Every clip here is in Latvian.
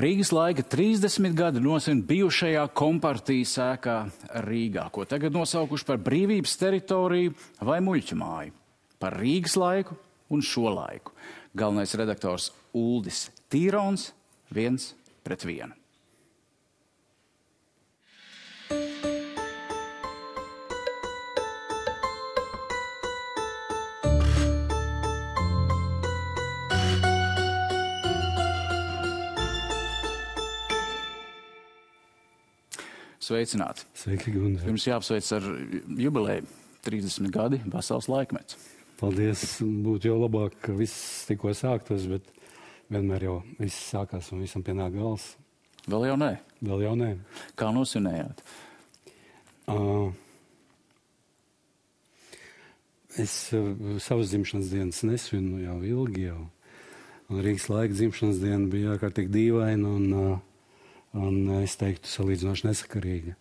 Rīgas laika 30 gadi nosina bijušajā kompartijas ēkā Rīgā, ko tagad nosaukuši par brīvības teritoriju vai muļķu māju. Par Rīgas laiku un šo laiku. Galvenais redaktors Uldis Tīrons viens pret vienu. Sveicināti! Sveiki, Gunār! Jums jāapsveic ar jubileju 30 gadi, vesels laikmets. Paldies! Būtu jau labāk, ka viss tikko sāktos, bet vienmēr jau viss sākās un visam pienāk gals. Vēl jau nē. Vēl jau nē. Kā nosvinējāt? Uh, es uh, savas dzimšanas dienas nesvinu jau ilgi. Jau. Un Rīgas laika dzimšanas diena bija ārkārtīgi dīvaina un, uh, un es teiktu, salīdzinoši nesakarīga.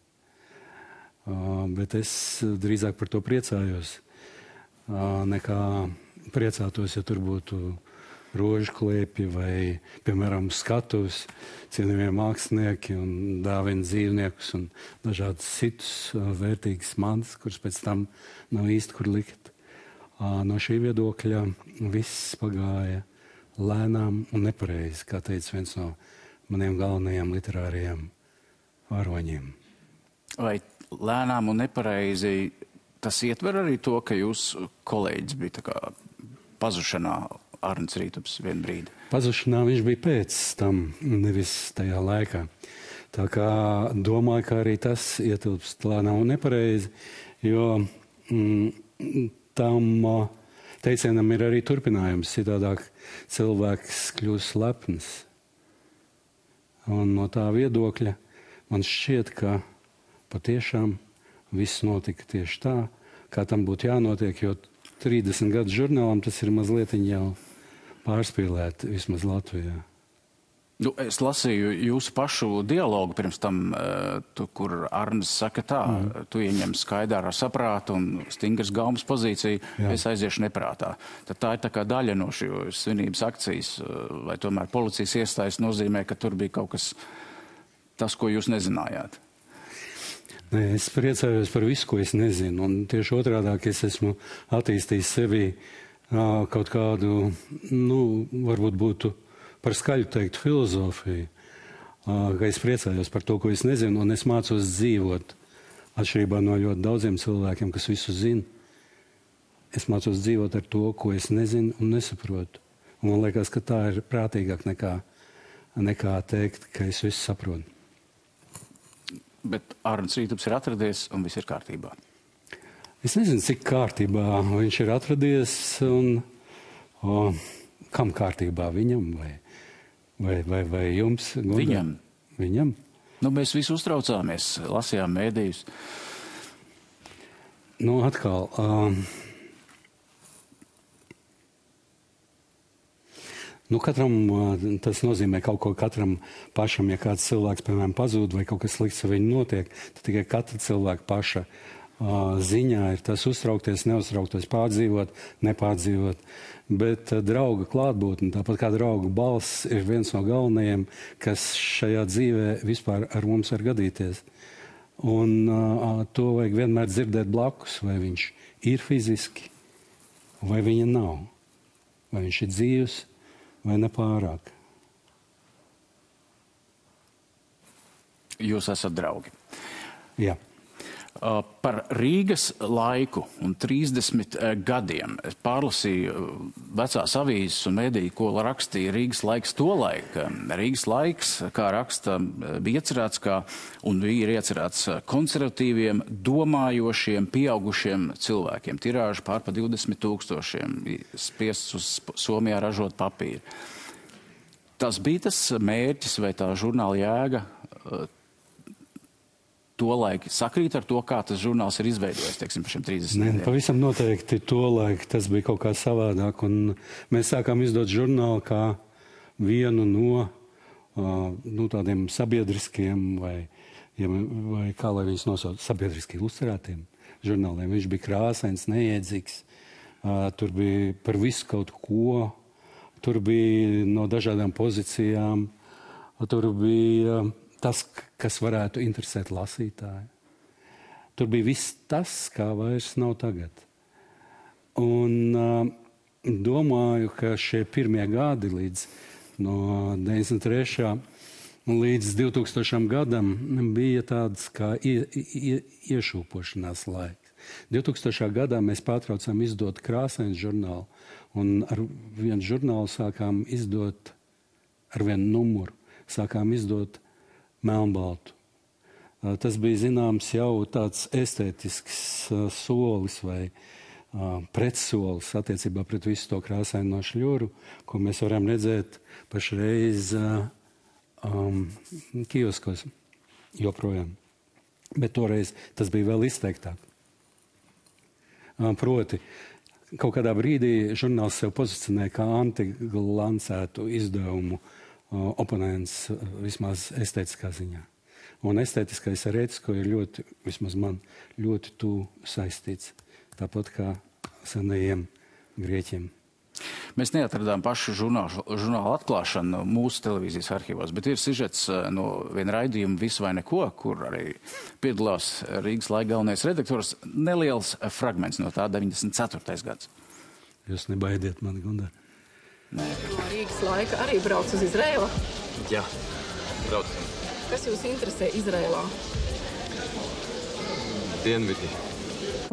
Bet es drīzāk par to priecājos, nekā priecātos, ja tur būtu rožu klēpji vai, piemēram, skatuves, cienījamie mākslinieki un dāvina dzīvniekus un dažādas citus vērtīgas mantas, kuras pēc tam nav īsti kur likt. No šī viedokļa viss pagāja lēnām un nepareizi, kā teica viens no maniem galvenajiem literāriem varoņiem. Vai lēnām un nepareizi tas ietver arī to, ka jūs kolēģis bija pazušanā Arnēs Rītups vienā brīdī. Pazušanā viņš bija pēc tam, nevis tajā laikā. Tā kā domāju, ka arī tas ietilpst lēnām un nepareizi, jo mm, tam teicienam ir arī turpinājums. Citādāk cilvēks kļūst lepns. Un no tā viedokļa man šķiet, ka patiešām viss notika tieši tā, kā tam būtu jānotiek, jo 30 gadu žurnālam tas ir mazliet jau pārspīlēt vismaz Latvijā. Nu, es lasīju jūsu pašu dialogu pirms tam, uh, tu, kur Arnēs saka, tā, mm. tu ieņem skaidru ar saprātu un stingras gaumas pozīciju, Jā. es aiziešu neprātā. Tad tā ir tā daļa no šīs svinības akcijas, uh, vai tomēr policijas iestājas nozīmē, ka tur bija kaut kas tas, ko jūs nezinājāt. Nē, es priecājos par visu, ko es nezinu, un tieši otrādi es esmu attīstījis sevi kaut kādu, nu, varbūt būtu par skaļu teikt filozofiju, ka es priecājos par to, ko es nezinu, un es mācos dzīvot. Atšķirībā no ļoti daudziem cilvēkiem, kas visu zina, es mācos dzīvot ar to, ko es nezinu un nesaprotu. Un man liekas, ka tā ir prātīgāk nekā, nekā teikt, ka es visu saprotu. Bet Arnēs Rītups ir atradies un viss ir kārtībā. Es nezinu, cik kārtībā viņš ir atradies un o, kam kārtībā viņam vai viņam. Vai, vai, vai jums? Gunda? Viņam. Viņam? Nu, mēs visi uztraucāmies, lasījām mēdījus. Nu, atkal. Um, Nu, katram tas nozīmē kaut ko katram pašam. Ja kāds cilvēks, piemēram, pazūd vai kaut kas slikts ar viņu notiek, tad tikai katra cilvēka paša uh, ziņā ir tas uztraukties, neuztraukties, pārdzīvot, nepārdzīvot. Bet drauga klātbūtne, tāpat kā drauga balss, ir viens no galvenajiem, kas šajā dzīvē vispār ar mums var gadīties. Un uh, to vajag vienmēr dzirdēt blakus, vai viņš ir fiziski, vai viņa nav. Vai viņš ir dzīves, vai nepārāk. Jūs esat draugi. Jā. Uh, par Rīgas laiku un 30 uh, gadiem. Es pārlasīju uh, vecās avīzes un mēdīju, ko rakstīja Rīgas laiks to laiku. Rīgas laiks, kā raksta, bija iecerēts kā, un bija iecerēts konservatīviem, domājošiem, pieaugušiem cilvēkiem. Tirāžu pār pa 20 tūkstošiem, spiests uz Somijā ražot papīru. Tas bija tas mērķis vai tā žurnāla jēga tolaik sakrīt ar to, kā tas žurnāls ir izveidojies, teiksim, par šiem 30 gadiem? Pavisam noteikti tolaik tas bija kaut kā savādāk, un mēs sākām izdot žurnālu kā vienu no uh, nu, tādiem sabiedriskiem vai, ja, vai kā lai viņus nosauc, sabiedriski ilustrētiem žurnāliem. Viņš bija krāsains, neiedzīgs, uh, tur bija par visu kaut ko, tur bija no dažādām pozīcijām Tur bija tas, kas varētu interesēt lasītāju. Tur bija viss tas, kā vairs nav tagad. Un uh, domāju, ka šie pirmie gadi līdz no 93. līdz 2000. gadam bija tāds kā ie, ie, iešūpošanās laiks. 2000. gadā mēs pārtraucām izdot krāsainu žurnālu, un ar vienu žurnālu sākām izdot ar vienu numuru, sākām izdot melnbaltu. Tas bija zināms jau tāds estētisks solis vai pretsolis attiecībā pret visu to krāsaino šļuru, ko mēs varam redzēt pašreiz um, kioskos joprojām. Bet toreiz tas bija vēl izteiktāk. Proti, kaut kādā brīdī žurnāls sev pozicionēja kā antiglancētu izdevumu oponents vismaz estētiskā ziņā. Un estētiskais ar ētisko ir ļoti, vismaz man, ļoti tuvu saistīts. Tāpat kā senajiem grieķiem. Mēs neatradām pašu žurnālu, žurnālu atklāšanu mūsu televīzijas arhīvos, bet ir sižets no viena raidījuma Visu vai neko, kur arī piedalās Rīgas laika galvenais redaktors. Neliels fragments no tā 94. gads. Jūs nebaidiet mani, Gundar. Nē. No Rīgas laika arī brauc uz Izraēlu? Jā, braucam. Kas jūs interesē Izrēlā? Dienvidi.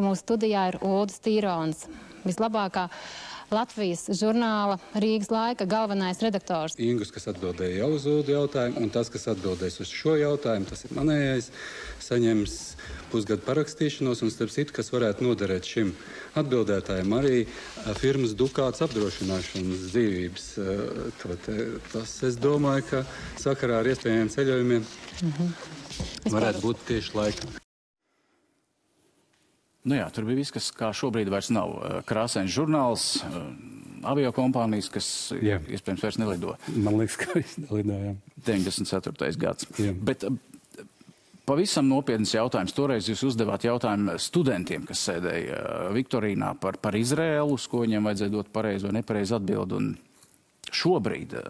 Mūsu studijā ir Ulris Tīrons, vislabākā Latvijas žurnāla Rīgas laika galvenais redaktors. Ingus, kas atbildēja jau uz Ulu jautājumu, un tas, kas atbildēs uz šo jautājumu, tas ir manējais, saņems pusgadu parakstīšanos, un starp citu, kas varētu noderēt šim atbildētājiem, arī firmas Dukāts apdrošināšanas dzīvības. Te, tas, es domāju, ka sakarā ar iespējamiem ceļojumiem mm -hmm. varētu būt tieši laika. Nu jā, tur bija viss, kas šobrīd vairs nav. Krāsains žurnāls, avio kompānijas, kas jā. iespējams vairs nelido. Man liekas, ka viss nelidojām. 94. gads. Jā. Bet Pavisam nopietns jautājums. Toreiz jūs uzdevāt jautājumu studentiem, kas sēdēja Viktorīnā par, par Izrēlu, uz ko viņiem vajadzēja dot pareizo vai nepareizu atbildi. Un šobrīd uh,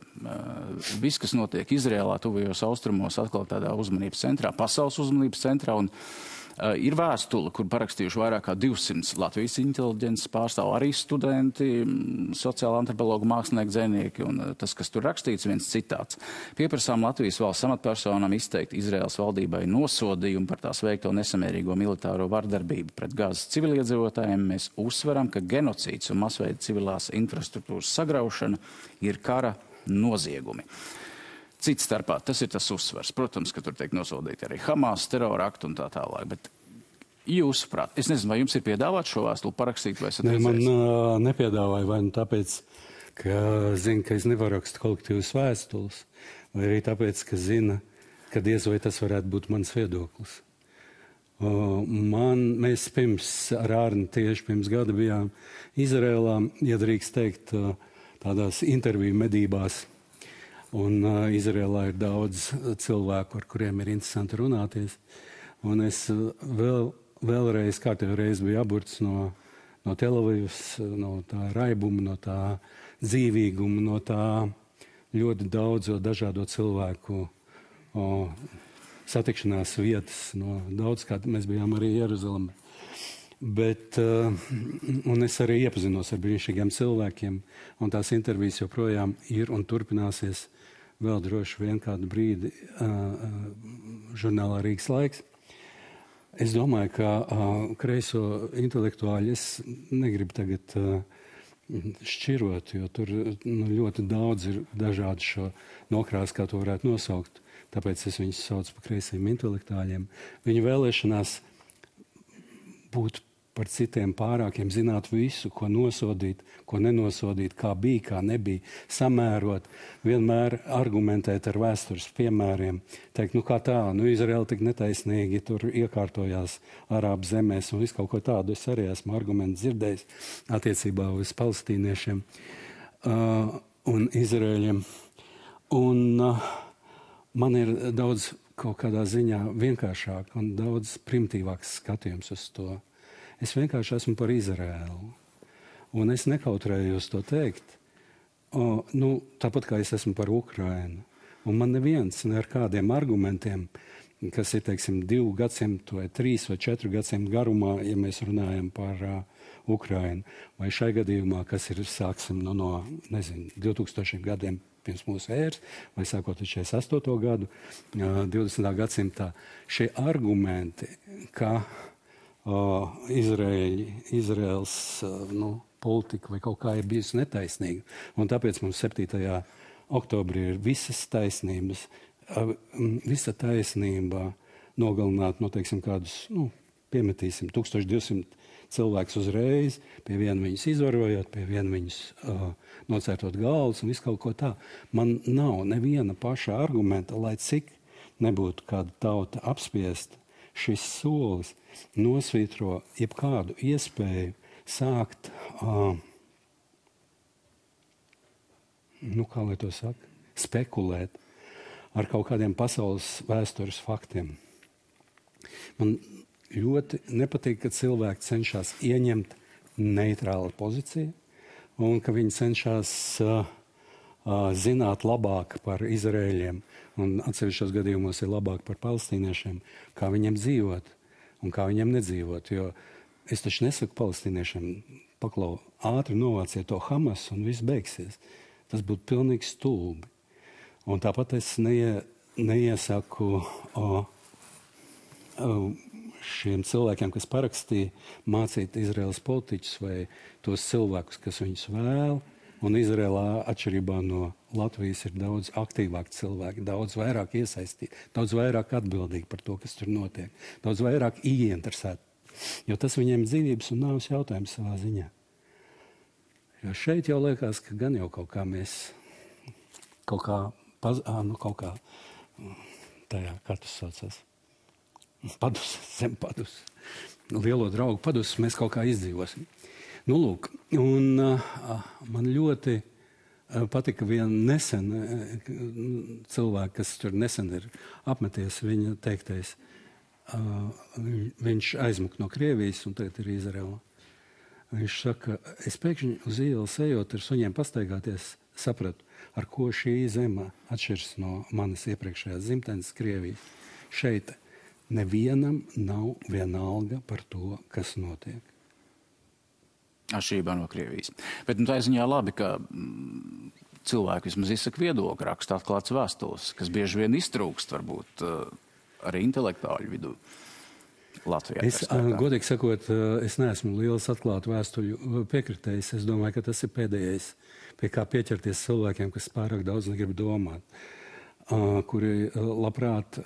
viss, kas notiek Izrēlā, tuvajos austrumos, atkal tādā uzmanības centrā, pasaules uzmanības centrā. Un, Uh, ir vēstule, kur parakstījuši vairāk kā 200 Latvijas inteliģences pārstāvu, arī studenti, mm, sociāla antropologa, mākslinieki, dzēnieki, un uh, tas, kas tur rakstīts, viens citāts. Pieprasām Latvijas valsts amatpersonām izteikt Izraels valdībai nosodījumu par tās veikto nesamērīgo militāro vardarbību pret gāzes civiliedzīvotājiem. Mēs uzsveram, ka genocīds un masveida civilās infrastruktūras sagraušana ir kara noziegumi. Cits starpā tas ir tas uzsvers. Protams, ka tur tiek nosodīti arī Hamas, terora akti un tā tālāk. Bet jūsuprāt, es nezinu, vai jums ir piedāvāts šo vēstuli parakstīt, vai esat ne, man uh, nepiedāvāja, vai nu tāpēc, ka zina, ka es nevaru rakstīt kolektīvas vēstules, vai arī tāpēc, ka zina, ka diez vai tas varētu būt mans viedoklis. Uh, man, mēs pirms ar Ārnu tieši pirms gada bijām Izrēlā, ja drīkst teikt, uh, tādās interviju medībās Un uh, Izrēlā ir daudz cilvēku, ar kuriem ir interesanti runāties. Un es vēl, vēlreiz, kārtībā reizi biju aburts no, no Telavijas, no tā raibuma, no tā dzīvīguma, no tā ļoti daudzo dažādo cilvēku o, satikšanās vietas. No daudz kā mēs bijām arī Jeruzalemē. Bet, uh, un es arī iepazinos ar brīnišķīgiem cilvēkiem, un tās intervijas joprojām ir un turpināsies vēl droši vien kādu brīdi uh, žurnālā Rīgas laiks. Es domāju, ka uh, kreiso intelektuāļi es negribu tagad uh, šķirot, jo tur nu, ļoti daudz ir dažādu šo nokrāsu, kā to varētu nosaukt. Tāpēc es viņus saucu par kreisiem intelektuāļiem. Viņu vēlēšanās būt par citiem pārākiem, zināt visu, ko nosodīt, ko nenosodīt, kā bija, kā nebija, samērot, vienmēr argumentēt ar vēstures piemēriem. Teikt, nu kā tā, nu Izraela tik netaisnīgi tur iekārtojās Arābu zemēs un visu kaut ko tādu. Es arī esmu argumentu dzirdējis attiecībā uz palestīniešiem uh, un Izraēļiem. Un uh, man ir daudz kaut kādā ziņā vienkāršāk un daudz primitīvāks skatījums uz to. Es vienkārši esmu par Izraēlu. Un es nekautrējos to teikt. O, nu, tāpat kā es esmu par Ukrajinu. Un man neviens ne ar kādiem argumentiem, kas ir teiksim, divu gadsimtu, vai trīs vai četru gadsimtu garumā, ja mēs runājam par uh, Ukrainu, vai šai gadījumā, kas ir sāksim nu, no nezinu, 2000 gadiem pirms mūsu ēras, vai sākot ar 48. gadu, uh, 20. gadsimtā, šie argumenti, ka Izraēļi, Izraels nu, politika vai kaut kā ir bijusi netaisnīga, un tāpēc mums 7 oktobrī ir visas taisnības, visa taisnība nogalināt no, teiksim, kādus, nu, piemetīsim, 1200 cilvēkus uzreiz, pie viena viņus izvarojot, pie viena viņus uh, nocērtot galvas un visu kaut ko tā. Man nav neviena paša argumenta, lai cik nebūtu kāda tauta apspiesta, šis solis nosvītro jebkādu iespēju sākt uh, nu, kā lai to saka, spekulēt ar kaut kādiem pasaules vēstures faktiem. Man ļoti nepatīk, ka cilvēki cenšas ieņemt neitrālu pozīciju un ka viņi cenšas uh, zināt labāk par Izrēļiem un atsevišķos gadījumos ir labāk par palestīniešiem, kā viņiem dzīvot un kā viņiem nedzīvot. Jo es taču nesaku palestīniešiem, paklau, ātri novāciet to Hamas un viss beigsies. Tas būtu pilnīgi stulbi. Un tāpat es neie, neiesaku o, o, šiem cilvēkiem, kas parakstīja, mācīt Izraels politiķus vai tos cilvēkus, kas viņus vēl. Un Izrēlā, atšķirībā no Latvijas, ir daudz aktīvāki cilvēki, daudz vairāk iesaistīti, daudz vairāk atbildīgi par to, kas tur notiek, daudz vairāk ieinteresēti. Jo tas viņiem ir dzīvības un nāves jautājums savā ziņā. Jo šeit jau liekas, ka gan jau kaut kā mēs kaut kā, paz, à, nu, kaut kā tajā, kā tas saucas, padus, zem padus, lielo draugu padus, mēs kaut kā izdzīvosim. Nu, lūk, un man ļoti patika viena nesen uh, cilvēka, kas tur nesen ir apmeties, viņa teiktais, viņš aizmuka no Krievijas un tagad ir Izraela. Viņš saka, es pēkšņi uz ielas ejot ar suņiem pastaigāties, sapratu, ar ko šī zeme atšķiras no manas iepriekšējās dzimtenes, Krievijas. Šeit nevienam nav vienalga par to, kas notiek. Atšķirībā no Krievijas. Bet nu, tā ziņā labi, ka mm, cilvēki vismaz izsaka viedokli, raksta atklāts vēstules, kas bieži vien iztrūkst varbūt uh, arī intelektuāļu vidū. Uh, Latvijā? Es, godīgi sakot, es neesmu liels atklātu vēstuļu piekritējis. Es domāju, ka tas ir pēdējais, pie kā pieķerties cilvēkiem, kas pārāk daudz negrib domāt, kuri labprāt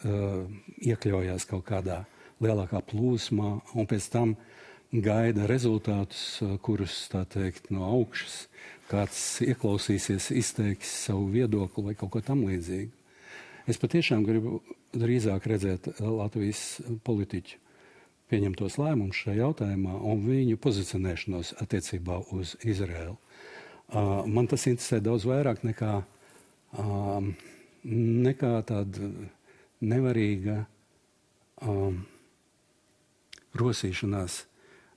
iekļaujās kaut kādā lielākā plūsmā un pēc tam gaida rezultātus, kurus teikt, no augšas kāds ieklausīsies, izteiks savu viedokli vai kaut ko tamlīdzīgu. Es patiešām gribu drīzāk redzēt Latvijas politiķu pieņemtos lēmumus šajā jautājumā un viņu pozicionēšanos attiecībā uz Izraēlu. Uh, man tas interesē daudz vairāk nekā, uh, nekā tāda nevarīga um, rosīšanās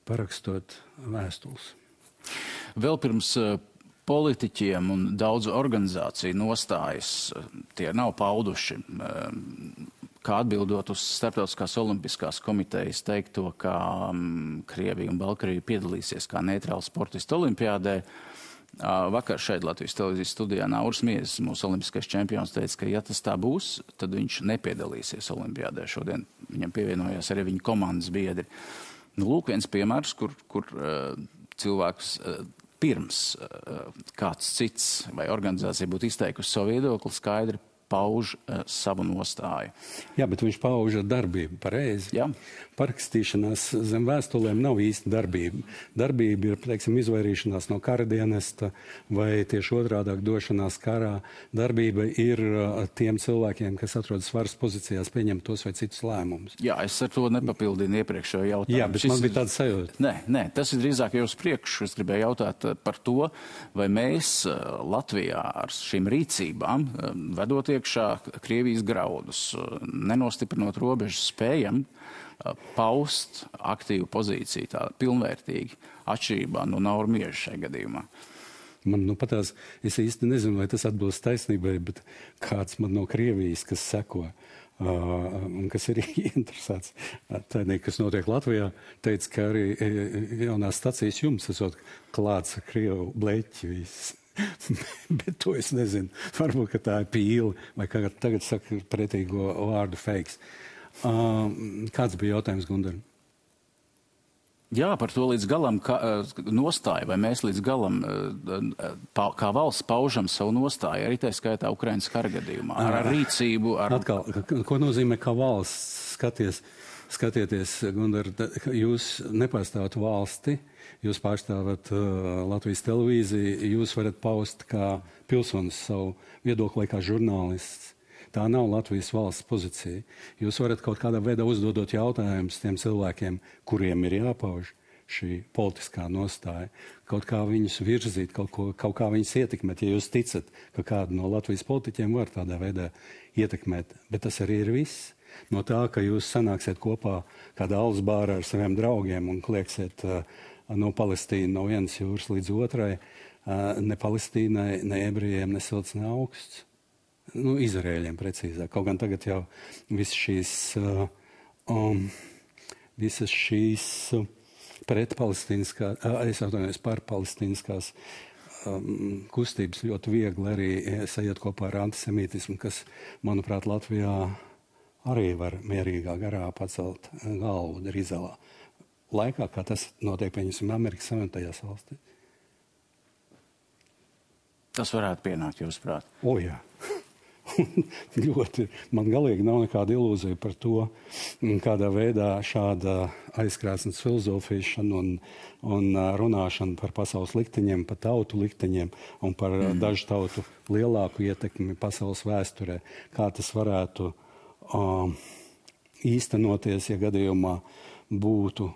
parakstot vēstules. Vēl pirms uh, politiķiem un daudzu organizāciju nostājas tie nav pauduši kā atbildot uz Startautiskās olimpiskās komitejas teikto, ka um, Krievija un Baltkrievija piedalīsies kā neitrāli sportisti olimpiādē. Uh, vakar šeit Latvijas televīzijas studijā Nauris Miezes, mūsu olimpiskais čempions, teica, ka ja tas tā būs, tad viņš nepiedalīsies olimpiādē. Šodien viņam pievienojās arī viņa komandas biedri. Nu, lūk, viens piemērs, kur, kur uh, cilvēks uh, pirms uh, kāds cits vai organizācija būtu izteikusi savu viedokli, skaidri pauž savu nostāju. Jā, bet viņš pauž darbību pareizi. Jā. Parakstīšanās zem vēstulēm nav īsta darbība. Darbība ir, teiksim, izvairīšanās no kara dienesta vai tieši otrādāk došanās karā. Darbība ir uh, tiem cilvēkiem, kas atrodas varas pozīcijās, pieņemt tos vai citus lēmumus. Jā, es ar to nepapildinu iepriekšējo jautājumu. Jā, bet Šis man bija tāds sajūta. Nē, nē, tas ir drīzāk jau uz priekšu. Es gribēju jautāt par to, vai mēs Latvijā ar šīm rīcībām, vedot iekšā Krievijas graudus, nenostiprinot robežas, spējam paust aktīvu pozīciju, tā pilnvērtīgi, atšķirībā no Nauru Mieža šajā gadījumā. Man nu patās, es īsti nezinu, vai tas atbilst taisnībai, bet kāds man no Krievijas, kas seko. Uh, un kas ir interesants, tādā, kas notiek Latvijā, teica, ka arī jaunās stacijas jums esot klāts Krievu bleķi viss. Bet to es nezinu. Varbūt tā ir pīle, vai kā tagad saka pretīgo vārdu fakes. Kāds bija jautājums Gundaram? Jā, par to līdz galam kā, nostāju, vai mēs līdz galam pa, kā valsts paužam savu nostāju, arī tā skaitā Ukrainas kara gadījumā, ar, ar rīcību. Ar... Atkal, ko nozīmē, ka valsts skaties, skatieties, Gundar, jūs nepārstāvat valsti, jūs pārstāvat uh, Latvijas televīziju, jūs varat paust kā pilsonis savu viedokli vai kā žurnālists. Tā nav Latvijas valsts pozīcija. Jūs varat kaut kādā veidā uzdodot jautājumus tiem cilvēkiem, kuriem ir jāpauž šī politiskā nostāja, kaut kā viņus virzīt, kaut, ko, kaut kā viņus ietekmēt. Ja jūs ticat, ka kādu no Latvijas politiķiem var tādā veidā ietekmēt, bet tas arī ir viss. No tā, ka jūs sanāksiet kopā kādā alus bārā ar saviem draugiem un klieksiet uh, no Palestīnas no vienas jūras līdz otrai, uh, ne Palestīnai, ne ebrejiem, ne silts, ne augsts nu, Izrēļiem precīzāk. Kaut gan tagad jau visas šīs, uh, um, visas šīs uh, pretpalestīniskās, uh, es atvainojos par palestīniskās um, kustības ļoti viegli arī sajiet kopā ar antisemītismu, kas, manuprāt, Latvijā arī var mierīgā garā pacelt galvu drīzelā. Laikā, kā tas notiek, pieņemsim, Amerikas Savienotajās valstīs. Tas varētu pienākt, jūs prāt. O, jā. ļoti man galīgi nav nekāda ilūzija par to, kādā veidā šāda aizkrāsnes filozofēšana un, un runāšana par pasaules likteņiem, par tautu likteņiem un par mm. dažu tautu lielāku ietekmi pasaules vēsturē, kā tas varētu um, īstenoties, ja gadījumā būtu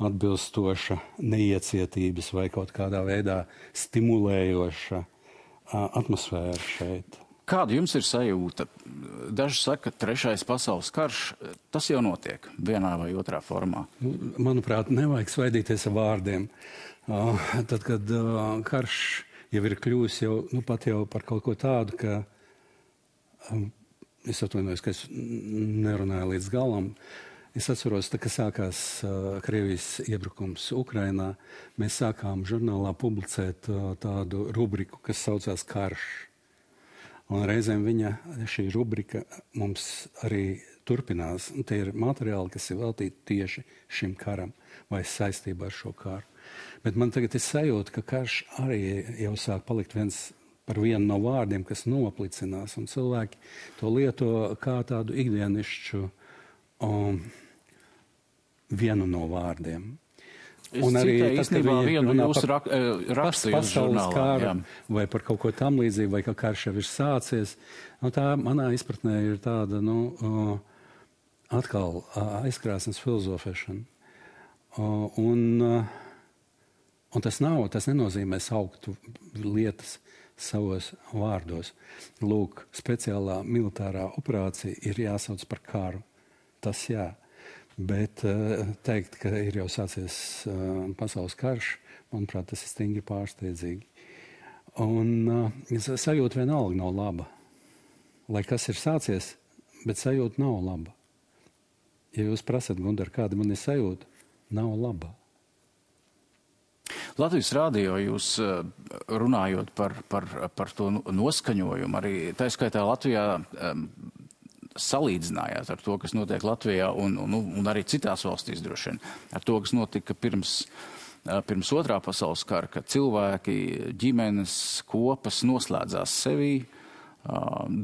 atbilstoša neiecietības vai kaut kādā veidā stimulējoša uh, atmosfēra šeit. Kāda jums ir sajūta? Daži saka, ka trešais pasaules karš tas jau notiek vienā vai otrā formā. Nu, manuprāt, nevajag svaidīties ar vārdiem. Tad, kad karš jau ir kļuvis jau, nu, jau par kaut ko tādu, ka es atvainojos, ka es nerunāju līdz galam. Es atceros, tā, kad sākās uh, Krievijas iebrukums Ukrainā, mēs sākām žurnālā publicēt uh, tādu rubriku, kas saucās Karš. Un reizēm viņa šī rubrika mums arī turpinās. Tie ir materiāli, kas ir veltīti tieši šim karam vai saistībā ar šo karu. Bet man tagad ir sajūta, ka karš arī jau sāk palikt viens par vienu no vārdiem, kas noplicinās, un cilvēki to lieto kā tādu ikdienišķu um, vienu no vārdiem. Es un arī īstenībā vienu jūsu rak, eh, rakstījumu žurnālā. Kāru, vai par kaut ko tam līdzīgu, vai ka karš jau ir sācies. Nu, tā manā izpratnē ir tāda, nu, uh, atkal uh, aizkrāsnes filozofēšana. Uh, un, uh, un tas nav, tas nenozīmē saukt lietas savos vārdos. Lūk, speciālā militārā operācija ir jāsauc par karu. Tas jā. Bet eh, teikt, ka ir jau sācies uh, pasaules karš, manuprāt, tas ir stingri pārsteidzīgi. Un uh, sajūta vienalga nav laba. Lai kas ir sācies, bet sajūta nav laba. Ja jūs prasat, Gundar, kāda man ir sajūta, nav laba. Latvijas rādio jūs runājot par, par, par to noskaņojumu, arī tā skaitā Latvijā salīdzinājāt ar to, kas notiek Latvijā un, un, un arī citās valstīs droši vien, ar to, kas notika pirms, pirms otrā pasaules kara, kad cilvēki, ģimenes, kopas noslēdzās sevī,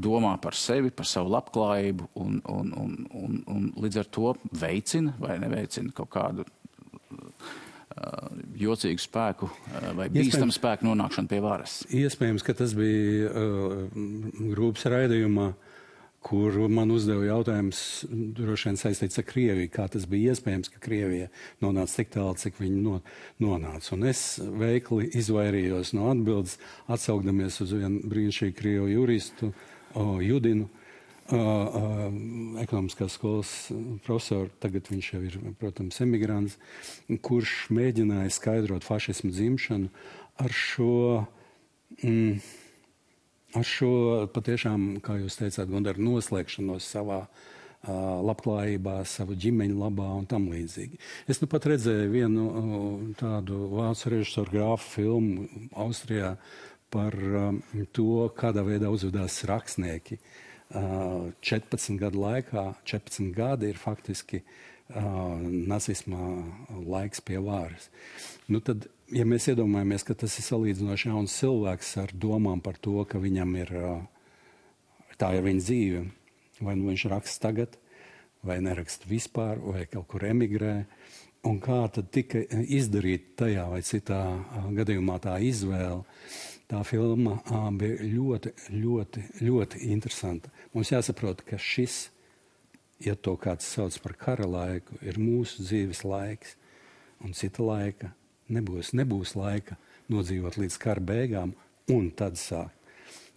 domā par sevi, par savu labklājību un, un, un, un, un līdz ar to veicina vai neveicina kaut kādu jocīgu spēku vai bīstamu spēku nonākšanu pie varas. Iespējams, ka tas bija uh, grūps raidījumā. Uh, kur man uzdeva jautājums, droši vien saistīts ar Krieviju, kā tas bija iespējams, ka Krievija nonāca tik tālu, cik viņi no, nonāca. Un es veikli izvairījos no atbildes, atsaukdamies uz vienu brīnišķīgu Krievu juristu, o, Judinu, o, o, ekonomiskās skolas profesoru, tagad viņš jau ir, protams, emigrants, kurš mēģināja skaidrot fašismu dzimšanu ar šo mm, ar šo patiešām, kā jūs teicāt, Gundar, noslēgšanos savā uh, labklājībā, savu ģimeņu labā un tam līdzīgi. Es nu pat redzēju vienu uh, tādu vācu režisoru grāfu filmu Austrijā par um, to, kādā veidā uzvedās rakstnieki. Uh, 14 gadu laikā, 14 gadi ir faktiski uh, nacismā laiks pie vāras. Nu tad ja mēs iedomājamies, ka tas ir salīdzinoši jauns cilvēks ar domām par to, ka viņam ir tā ir viņa dzīve, vai nu viņš raksta tagad, vai neraksta vispār, vai kaut kur emigrē, un kā tad tika izdarīta tajā vai citā gadījumā tā izvēle. Tā filma bija ļoti, ļoti, ļoti interesanta. Mums jāsaprot, ka šis, ja to kāds sauc par kara laiku, ir mūsu dzīves laiks un cita laika nebūs, nebūs laika nodzīvot līdz kara beigām un tad sākt.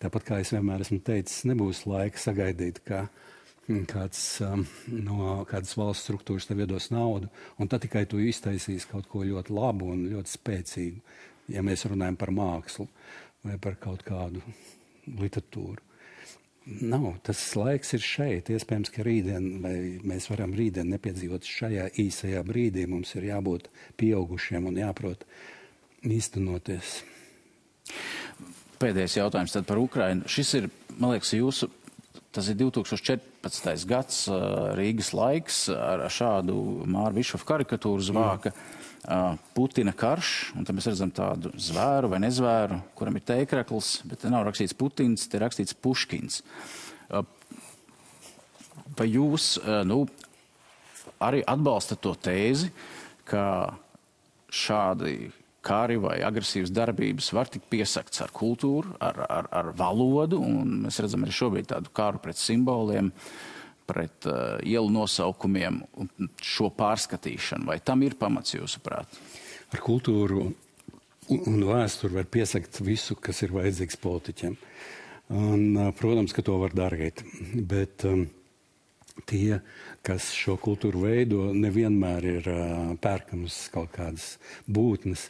Tāpat kā es vienmēr esmu teicis, nebūs laika sagaidīt, ka kāds um, no kādas valsts struktūras tev iedos naudu, un tad tikai tu iztaisīsi kaut ko ļoti labu un ļoti spēcīgu, ja mēs runājam par mākslu vai par kaut kādu literatūru. Nav, tas laiks ir šeit. Iespējams, ka rītdien, vai mēs varam rītdien nepiedzīvot šajā īsajā brīdī. Mums ir jābūt pieaugušiem un jāprot īstenoties. Pēdējais jautājums par Ukrajinu. Šis ir, man liekas, jūsu. Tas ir 2014. gads, Rīgas laiks ar šādu Māra Višofa karikatūru zvāka. Mm Putina karš, un mēs redzam tādu zvēru vai nezvēru, kuram ir teikrakls, bet te nav rakstīts Putins, te ir rakstīts Puškins. Vai jūs nu, arī atbalstat to tēzi, ka šādi kari vai agresīvas darbības var tikt piesakts ar kultūru, ar, ar, ar valodu, un mēs redzam arī šobrīd tādu kāru pret simboliem. Uh, pret uh, ielu nosaukumiem un šo pārskatīšanu? Vai tam ir pamats jūsuprāt? Ar kultūru un vēsturi var piesakt visu, kas ir vajadzīgs politiķiem. Un, uh, protams, ka to var darīt. Bet um, tie, kas šo kultūru veido, nevienmēr ir uh, pērkamas kaut kādas būtnes.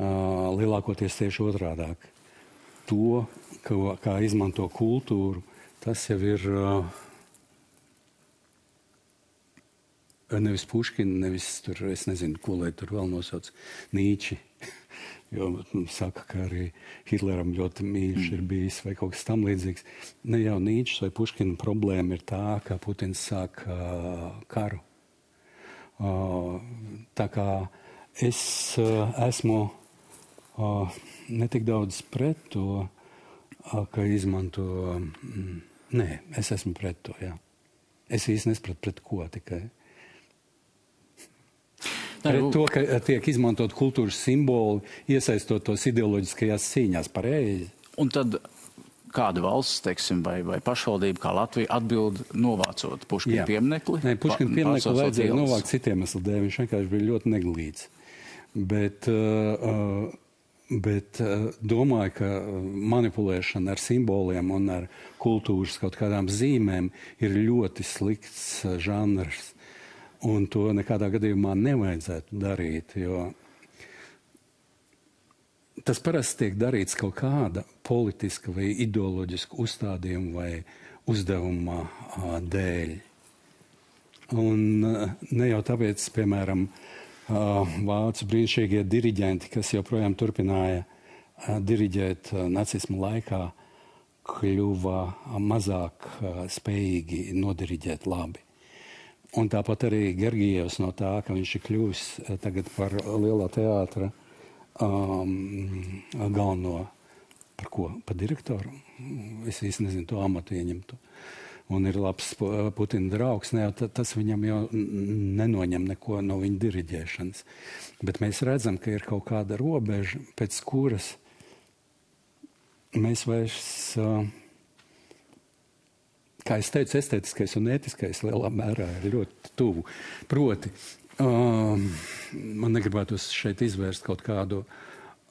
Uh, lielākoties tieši otrādāk. To, ka, kā izmanto kultūru, tas jau ir uh, nevis Puškina, nevis tur, es nezinu, ko lai tur vēl nosauc, Nīči. Jo nu, saka, ka arī Hitleram ļoti mīļš mm. ir bijis vai kaut kas tam līdzīgs. Ne jau Nīčs vai Puškina problēma ir tā, ka Putins sāk uh, karu. Uh, tā kā es uh, esmu uh, netik daudz pret to, uh, ka izmanto. Um, nē, es esmu pret to. Jā. Es īsti nesapratu pret ko tikai. Pret to, ka tiek izmantot kultūras simboli, iesaistot tos ideoloģiskajās cīņās pareizi. Un tad kāda valsts, teiksim, vai, vai pašvaldība, kā Latvija, atbild novācot Puškina pieminekli? Nē, Puškina pieminekli vajadzēja novākt citiem iemesliem dēļ. Viņš vienkārši bija ļoti neglīts. Bet, uh, bet uh, domāju, ka manipulēšana ar simboliem un ar kultūras kaut kādām zīmēm ir ļoti slikts žanrs. Un to nekādā gadījumā nevajadzētu darīt, jo tas parasti tiek darīts kaut kāda politiska vai ideoloģiska uzstādījuma vai uzdevuma dēļ. Un ne jau tāpēc, piemēram, vācu brīnišķīgie diriģenti, kas joprojām turpināja diriģēt nacismu laikā, kļuva mazāk spējīgi nodiriģēt labi. Un tāpat arī Gergijevs no tā, ka viņš ir kļuvis eh, par lielā teātra um, galveno, par ko, par direktoru. Es īsti nezinu to amatu ieņemtu. Un ir labs Putina draugs, ne, tas viņam jau nenoņem neko no viņa diriģēšanas. Bet mēs redzam, ka ir kaut kāda robeža, pēc kuras mēs vairs uh, kā jau teicu, estētiskais un ētiskais lielā mērā ir ļoti tuvu. Proti, um, man negribētos šeit izvērst kaut kādu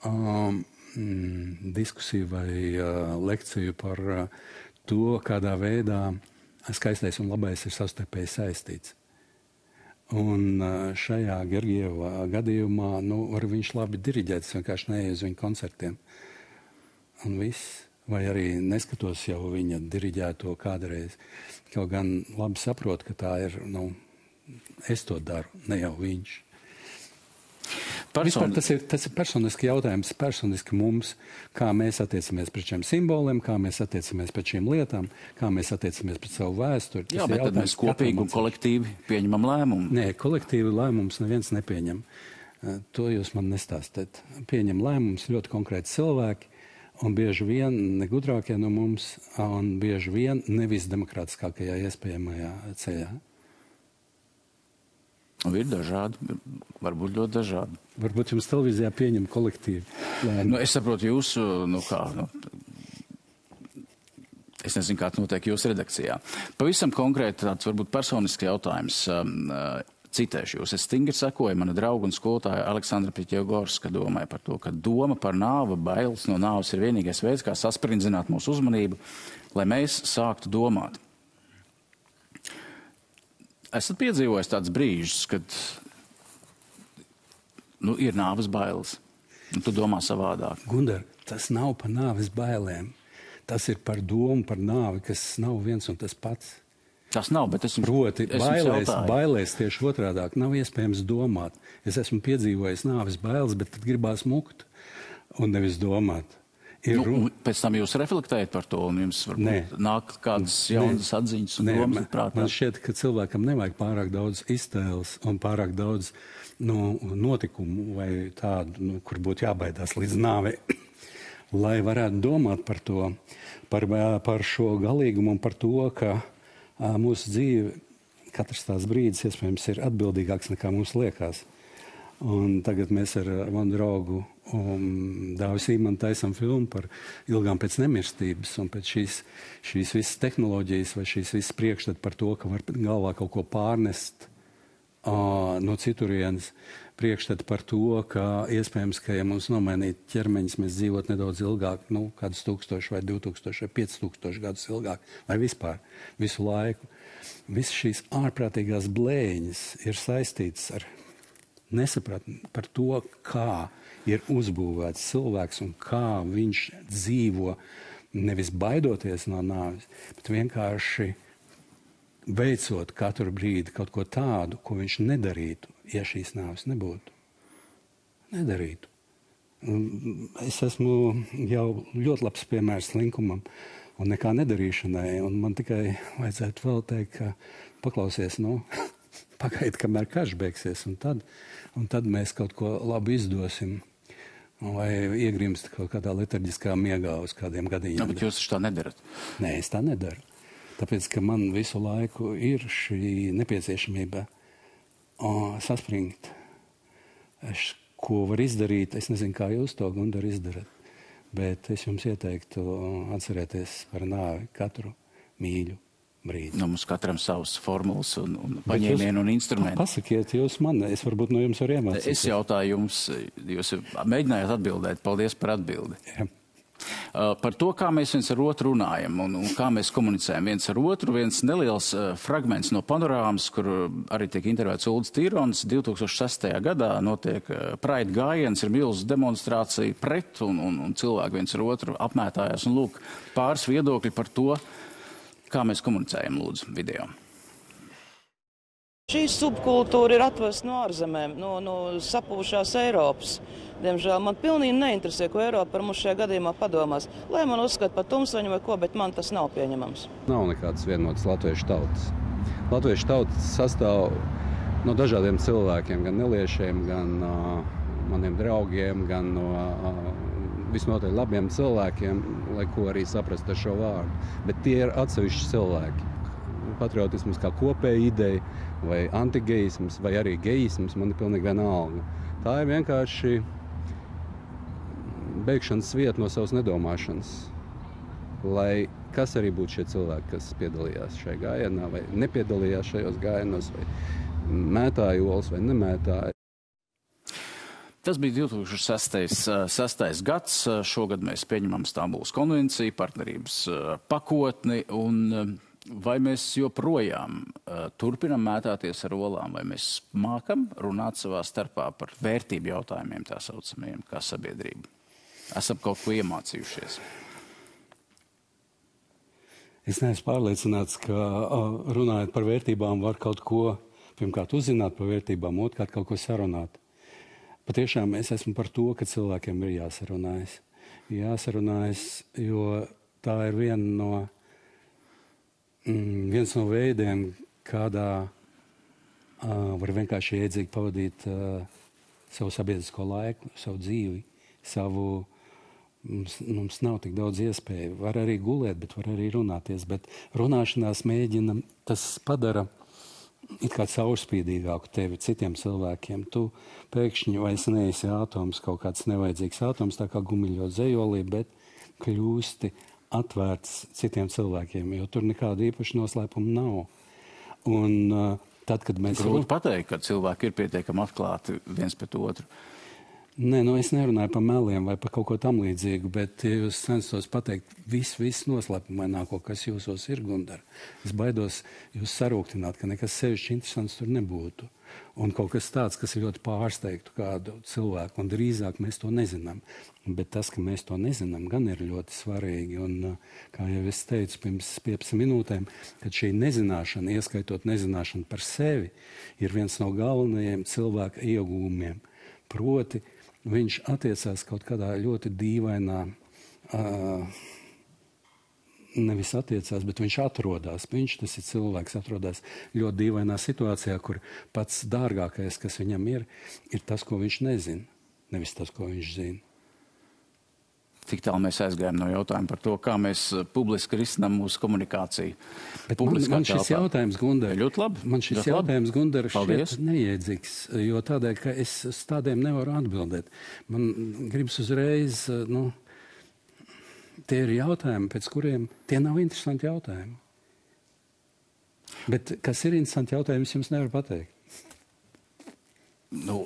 um, mm, diskusiju vai uh, lekciju par uh, to, kādā veidā skaistais un labais ir savstarpēji saistīts. Un uh, šajā Gergieva gadījumā nu, viņš labi diriģēt, vienkārši neiet uz viņu koncertiem. un viss. Vai arī neskatos jau viņa diriģēto kādreiz. Kaut gan labi saprotu, ka tā ir, nu, es to daru, ne jau viņš. Vispār, Person... tas, ir, tas ir personisks jautājums, personiski mums, kā mēs attiecamies pret šiem simboliem, kā mēs attiecamies pret šīm lietām, kā mēs attiecamies pret savu vēsturi. Tas Jā, bet tad mēs kopīgi un kolektīvi pieņemam lēmumu. Nē, kolektīvi lēmums neviens nepieņem. Eh, To jūs man nestāstiet. Pieņem lēmumus ļoti konkrēti cilvēki, un bieži vien negudrākie no mums, un bieži vien nevis demokrātiskākajā iespējamajā ceļā. Un ir dažādi, varbūt ļoti dažādi. Varbūt jums televīzijā pieņem kolektīvi lēmumu. Nu, es saprotu jūsu, nu kā, nu, es nezinu, kā tas notiek jūsu redakcijā. Pavisam konkrēti tāds varbūt personisks jautājums. Citēšu jūs, es stingri sekoju mana drauga un skolotāja Aleksandra Pitjogorska domai par to, ka doma par nāvu, bailes no nāves ir vienīgais veids, kā sasprindzināt mūsu uzmanību, lai mēs sāktu domāt. Esat piedzīvojis tādus brīžus, kad nu, ir nāves bailes, un tu domā savādāk. Gundar, tas nav par nāves bailēm. Tas ir par domu par nāvi, kas nav viens un tas pats. Tas nav, bet es jums, Proti, es jums bailēs, jautāju. bailēs tieši otrādi nav iespējams domāt. Es esmu piedzīvojis nāves bailes, bet tad gribās mukt un nevis domāt. Ir Nu, runa- un pēc tam jūs reflektējat par to, un jums varbūt Nē. nāk kādas jaunas atziņas un Nē, domas man, prātā. man šķiet, ka cilvēkam nevajag pārāk daudz iztēles un pārāk daudz nu, notikumu vai tādu, nu, kur būtu jābaidās līdz nāvei, lai varētu domāt par to, par, par šo galīgumu un par to, ka mūsu dzīve, katrs tās brīdis, iespējams, ir atbildīgāks nekā mums liekas. Un tagad mēs ar uh, manu draugu um, Dāvidu Sīmanu taisām filmu par ilgām pēc nemirstības un pēc šīs, šīs visas tehnoloģijas vai šīs visas priekšstats par to, ka var galvā kaut ko pārnest uh, no citurienes. Priekšstats par to, ka iespējams, ka ja mums nomainītu ķermeņus, mēs dzīvotu nedaudz ilgāk, nu, kādus tūkstošus vai divu tūkstošu vai piecus tūkstošus gadus ilgāk, vai vispār visu laiku. Visas šīs ārprātīgās blēņas ir saistītas ar nesapratni par to, kā ir uzbūvēts cilvēks un kā viņš dzīvo, nevis baidoties no nāves, bet vienkārši veicot katru brīdi kaut ko tādu, ko viņš nedarītu, ja šīs nāves nebūtu. Nedarītu. Es esmu jau ļoti labs piemērs slinkumam un nekā nedarīšanai. Un man tikai vajadzētu vēl teikt, ka paklausies, nu, pagaidi, kamēr karš beigsies, un tad, un tad mēs kaut ko labu izdosim. Vai iegrimst kaut kādā letarģiskā miegā uz kādiem Nu, gadiem. bet jūs tā nedarat. Nē, es tā nedaru. Tāpēc, ka man visu laiku ir šī nepieciešamība saspringt. Es, ko var izdarīt, es nezinu, kā jūs to gundari izdarat, bet es jums ieteiktu atcerēties par nāvi katru mīļu brīdi. Nu, mums katram savs formulas un, un paņēmienu un instrumenti. Pasakiet jūs man, es varbūt no jums varu iemācīties. Es jautāju jums, jūs mēģinājāt atbildēt. Paldies par atbildi. Jā. Uh, par to, kā mēs viens ar otru runājam un, un kā mēs komunicējam viens ar otru. Viens neliels uh, fragments no panorāmas, kur uh, arī tiek intervētas Ulrichs Tīrons. 2006. gadā notiek Pride gājiens, ir milzīga demonstrācija pret un, un, un cilvēki viens ar otru apmētājās. Un lūk, pāris viedokļi par to, kā mēs komunicējam, lūdzu, video. Šī subkultūra ir atvesta no ārzemēm, no, no sapūšās Eiropas. Diemžēl man pilnīgi neinteresē, ko Eiropa par mums šajā gadījumā padomās. Lai man uzskata par tumsaņu vai ko, bet man tas nav pieņemams. Nav nekādas vienotas latviešu tautas. Latviešu tauta sastāv no dažādiem cilvēkiem, gan neliešiem, gan uh, maniem draugiem, gan no uh, visnotaļ labiem cilvēkiem, lai ko arī saprastu ar šo vārdu. Bet tie ir atsevišķi cilvēki. Patriotisms kā kopēja ideja, vai antigeisms, vai arī geisms, man ir pilnīgi vienalga. Tā ir vienkārši beigšanas vieta no savas nedomāšanas lai kas arī būtu šie cilvēki, kas piedalījās šajā gājienā, vai nepiedalījās šajos gājienos, vai mētāja olas, vai nemētāja. Tas bija 2006. uh, 6. gads. Uh, Šogad mēs pieņemam Stambulas konvenciju, partnerības uh, pakotni. Un, vai mēs joprojām uh, turpinam mētāties ar olām, vai mēs mākam runāt savā starpā par vērtību jautājumiem, tā saucamajiem, kā sabiedrība? esam kaut ko iemācījušies? Es neesmu pārliecināts, ka runājot par vērtībām, var kaut ko pirmkārt uzzināt par vērtībām, otrkārt kaut ko sarunāt. Patiešām es esmu par to, ka cilvēkiem ir jāsarunājas. Jāsarunājas, jo tā ir viena no, viens no veidiem, kādā uh, var vienkārši iedzīgi pavadīt uh, savu sabiedrisko laiku, savu dzīvi, savu. Mums, mums nav tik daudz iespēju. Var arī gulēt, bet var arī runāties. Bet runāšanās mēģina, tas padara it kā caurspīdīgāku tevi citiem cilvēkiem. Tu pēkšņi vairs neesi atoms, kaut kāds nevajadzīgs atoms, tā kā gumiļot zejolī, bet kļūsti atvērts citiem cilvēkiem, jo tur nekāda īpaša noslēpuma nav. Un, uh, tad, kad mēs Grūti pateikt, ka cilvēki ir pietiekami atklāti viens pret otru. Nē, nu es nerunāju par meliem vai par kaut ko tamlīdzīgu, bet ja jūs censtos pateikt visu, visu noslēpumaināko, kas jūsos ir, Gundar. Es baidos jūs sarūktināt, ka nekas sevišķi interesants tur nebūtu. Un kaut kas tāds, kas ļoti pārsteigtu kādu cilvēku, un drīzāk mēs to nezinām. Bet tas, ka mēs to nezinām, gan ir ļoti svarīgi. Un, kā jau es teicu pirms 15 minūtēm, kad šī nezināšana, ieskaitot nezināšanu par sevi, ir viens no galvenajiem cilvēka iegūmiem. Proti, viņš attiecās kaut kādā ļoti dīvainā, uh, nevis attiecās, bet viņš atrodas. Viņš, ir cilvēks, atrodas ļoti dīvainā situācijā, kur pats dārgākais, kas viņam ir, ir tas, ko viņš nezina, nevis tas, ko viņš zina. Cik tālu mēs aizgājām no jautājuma par to, kā mēs publiski risinām mūsu komunikāciju. Man, man šis telpā. jautājums, Gundar, ļoti labi. Man šis ļoti jautājums, Gundar, šķiet neiedzīgs, jo tādēļ, ka es uz tādiem nevaru atbildēt. Man gribas uzreiz, nu, tie ir jautājumi, pēc kuriem tie nav interesanti jautājumi. Bet kas ir interesanti jautājumi, es jums nevaru pateikt. Nu,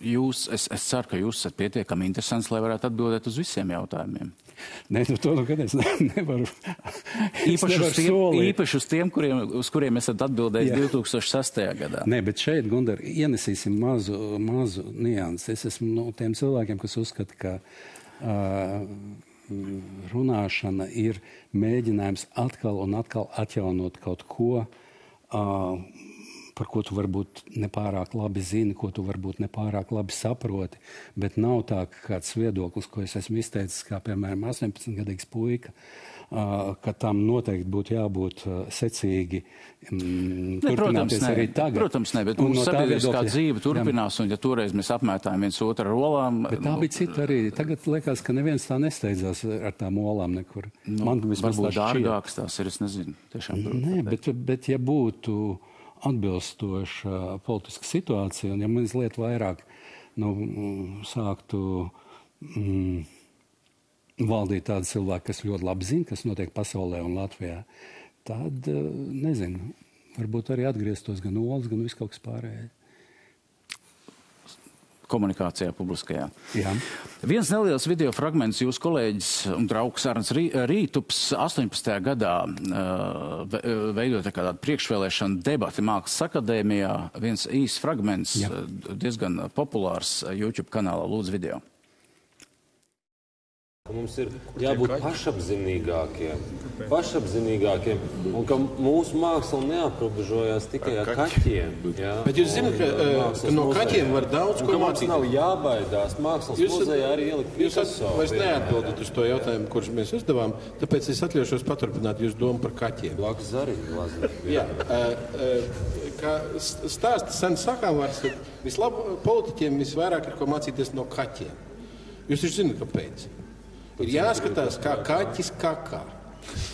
jūs, es, es ceru, ka jūs esat pietiekami interesants, lai varētu atbildēt uz visiem jautājumiem. Nē, nu to nu, es ne, nevaru. īpaši, nevaru uz tiem, solīt. īpaši uz tiem, kuriem, uz kuriem esat atbildējis Jā. 2006. gadā. Nē, bet šeit, Gundar, ienesīsim mazu, mazu niansi. Es esmu no tiem cilvēkiem, kas uzskata, ka uh, runāšana ir mēģinājums atkal un atkal atjaunot kaut ko. Par ko tu varbūt nepārāk labi zini, ko tu varbūt nepārāk labi saproti. Bet nav tā, ka kāds viedoklis, ko es esmu izteicis, kā piemēram 18-gadīgs puika, ka tam noteikti būtu jābūt secīgi. Mm, ne, protams, ne, arī tagad. Protams, ne, bet mūsu no sabiedriskā dzīve turpinās, jā. un ja toreiz mēs apmētājam viens otru ar olām. Bet tā nu, bija cita arī. Tagad liekas, ka neviens tā nesteidzās ar tām olām nekur. Nu, Man varbūt dārgāks tās ir, es nezinu. Tiešām, Nē, bet, bet ja būtu atbilstoša politiska situācija, un ja mazliet vairāk nu, sāktu mm, valdīt tādi cilvēki, kas ļoti labi zina, kas notiek pasaulē un Latvijā, tad nezinu, varbūt arī atgrieztos gan olas, gan viss kaut kas pārējais komunikācijā publiskajā. Jā. Viens neliels video fragments jūsu kolēģis un draugs Arns Rītups 18. gadā uh, veidoja kādu priekšvēlēšanu debati Mākslas akadēmijā. Viens īsts fragments, Jā. diezgan populārs YouTube kanālā Lūdzu video. Mums ir jābūt pašapziņīgākiem, pašapziņīgākiem, un ka mūsu māksla neaprobežojas tikai ar kaķiem. Jā, Bet jūs zināt, ka, eh, ka no kaķiem var daudz ko mācīties. Nav jābaidās. Mākslas jūs, muzejā arī ielikt Picasso. Jūs vairs neatbildat uz to jautājumu, kurš mēs uzdevām, tāpēc es atļaušos paturpināt jūsu domu par kaķiem. Blakus arī glazē. Jā, uh, uh, kā stāsta sen sakām vārds, ka vislabāk politiķiem visvairāk ir ko mācīties no kaķiem. Jūs taču zināt, kāpēc? Ir jāskatās, kā kaķis kakā.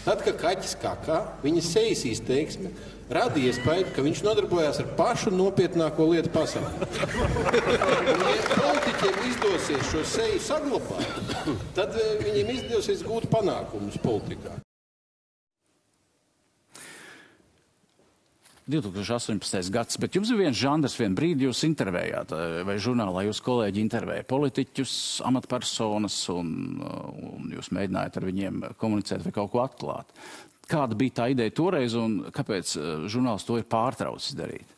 Tad, kad kaķis kakā, viņa sejas izteiksme rada iespēju, ka viņš nodarbojas ar pašu nopietnāko lietu pasaulē. Ja politiķiem izdosies šo seju saglabāt, tad eh, viņiem izdosies gūt panākumus politikā. 2018. gads, bet jums ir viens žanrs, vienu brīdi jūs intervējāt, eh, vai žurnālā jūs kolēģi intervēja politiķus, amatpersonas, un, eh, un jūs mēģinājāt ar viņiem komunicēt vai kaut ko atklāt. Kāda bija tā ideja toreiz un kāpēc eh, žurnāls to ir pārtraucis darīt?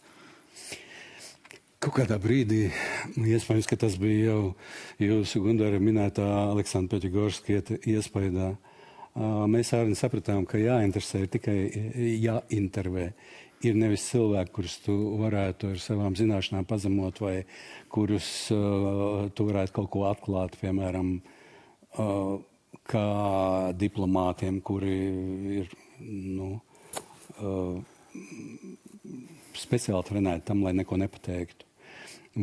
kaut kādā brīdī, iespējams, ka tas bija jau jūsu Gundara minētā Aleksandra Peķigorska iespējā, mēs arī sapratām, ka jāinteresē ir tikai jāintervē. Ir nevis cilvēki, kurus tu varētu ar savām zināšanām pazemot, vai kurus uh, tu varētu kaut ko atklāt, piemēram, uh, kā diplomātiem, kuri ir nu, uh, speciāli trenēti tam, lai neko nepateiktu.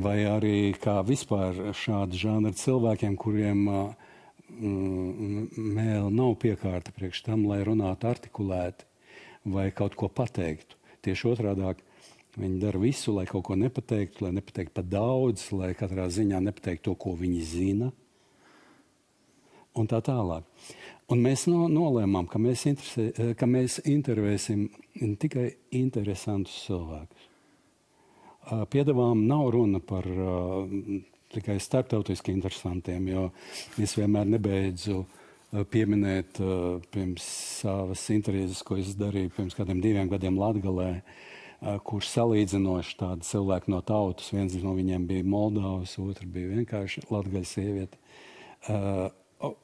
Vai arī kā vispār šādi žanri cilvēkiem, kuriem mm, mēl nav piekārta priekš tam, lai runātu artikulēti vai kaut ko pateiktu. Tieši otrādāk, viņi dara visu, lai kaut ko nepateiktu, lai nepateiktu par daudz, lai katrā ziņā nepateiktu to, ko viņi zina. Un tā tālāk. Un mēs no, nolēmām, ka mēs, ka mēs intervēsim tikai interesantus cilvēkus. Piedāvājumam nav runa par uh, tikai starptautiski interesantiem, jo es vienmēr nebeidzu uh, pieminēt uh, pirms savas intervijas, ko es darīju pirms kādiem diviem gadiem Latgalē, kurš salīdzinoši tādi cilvēki no tautas, viens no viņiem bija Moldovas, otrs bija vienkārši Latgaļas sieviete.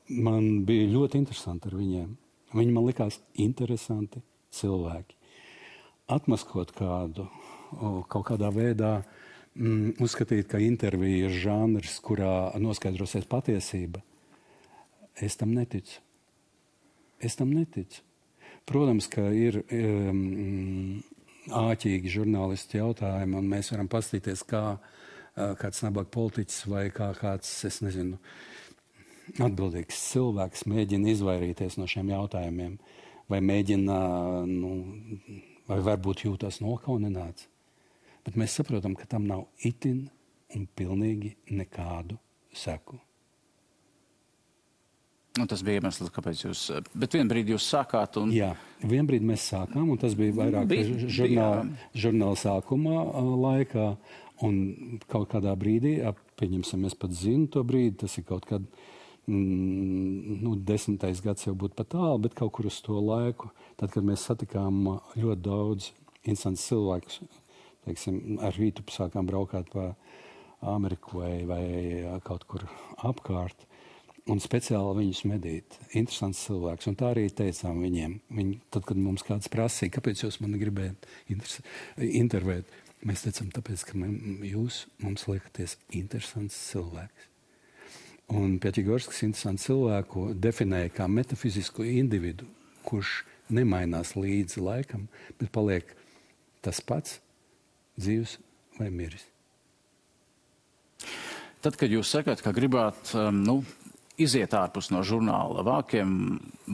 Man bija ļoti interesanti ar viņiem. Viņi man likās interesanti cilvēki. Atmaskot kādu kaut kādā veidā mm, uzskatīt, ka intervija ir žanrs, kurā noskaidrosies patiesība, es tam neticu. Es tam neticu. Protams, ka ir um, āķīgi žurnālisti jautājumi, un mēs varam paskatīties, kā uh, kāds nabaga politiķis vai kā kāds, es nezinu, atbildīgs cilvēks mēģina izvairīties no šiem jautājumiem, vai mēģina, nu, vai varbūt jūtas nokaunināts. Bet mēs saprotam, ka tam nav itin un pilnīgi nekādu seku. Nu, tas bija iemesls, kāpēc jūs. Bet vienā brīdī jūs sākāt. Un... Jā, vienā brīdī mēs sākām, un tas bija vairāk bija, žurnāla, žurnāla sākuma laikā. Un kaut kādā brīdī, pieņemsim, es pat zinu to brīdi, tas ir kaut kad mm, nu, desmitais gads jau būtu pat tālu, bet kaut kur uz to laiku, tad, kad mēs satikām ļoti daudz interesantus cilvēkus teiksim, ar rītu sākām braukāt pa Ameriku vai, vai kaut kur apkārt. Un speciāli viņus medīt. Interesants cilvēks. Un tā arī teicām viņiem. Viņi, tad, kad mums kāds prasīja, kāpēc jūs mani gribējat intervēt, mēs teicām, tāpēc, ka jūs mums liekaties interesants cilvēks. Un Pēķigorskis interesantu cilvēku definēja kā metafizisku individu, kurš nemainās līdzi laikam, bet paliek tas pats, dzīvs vai miris. Tad, kad jūs sakat, ka gribāt um, nu, iziet ārpus no žurnāla vākiem,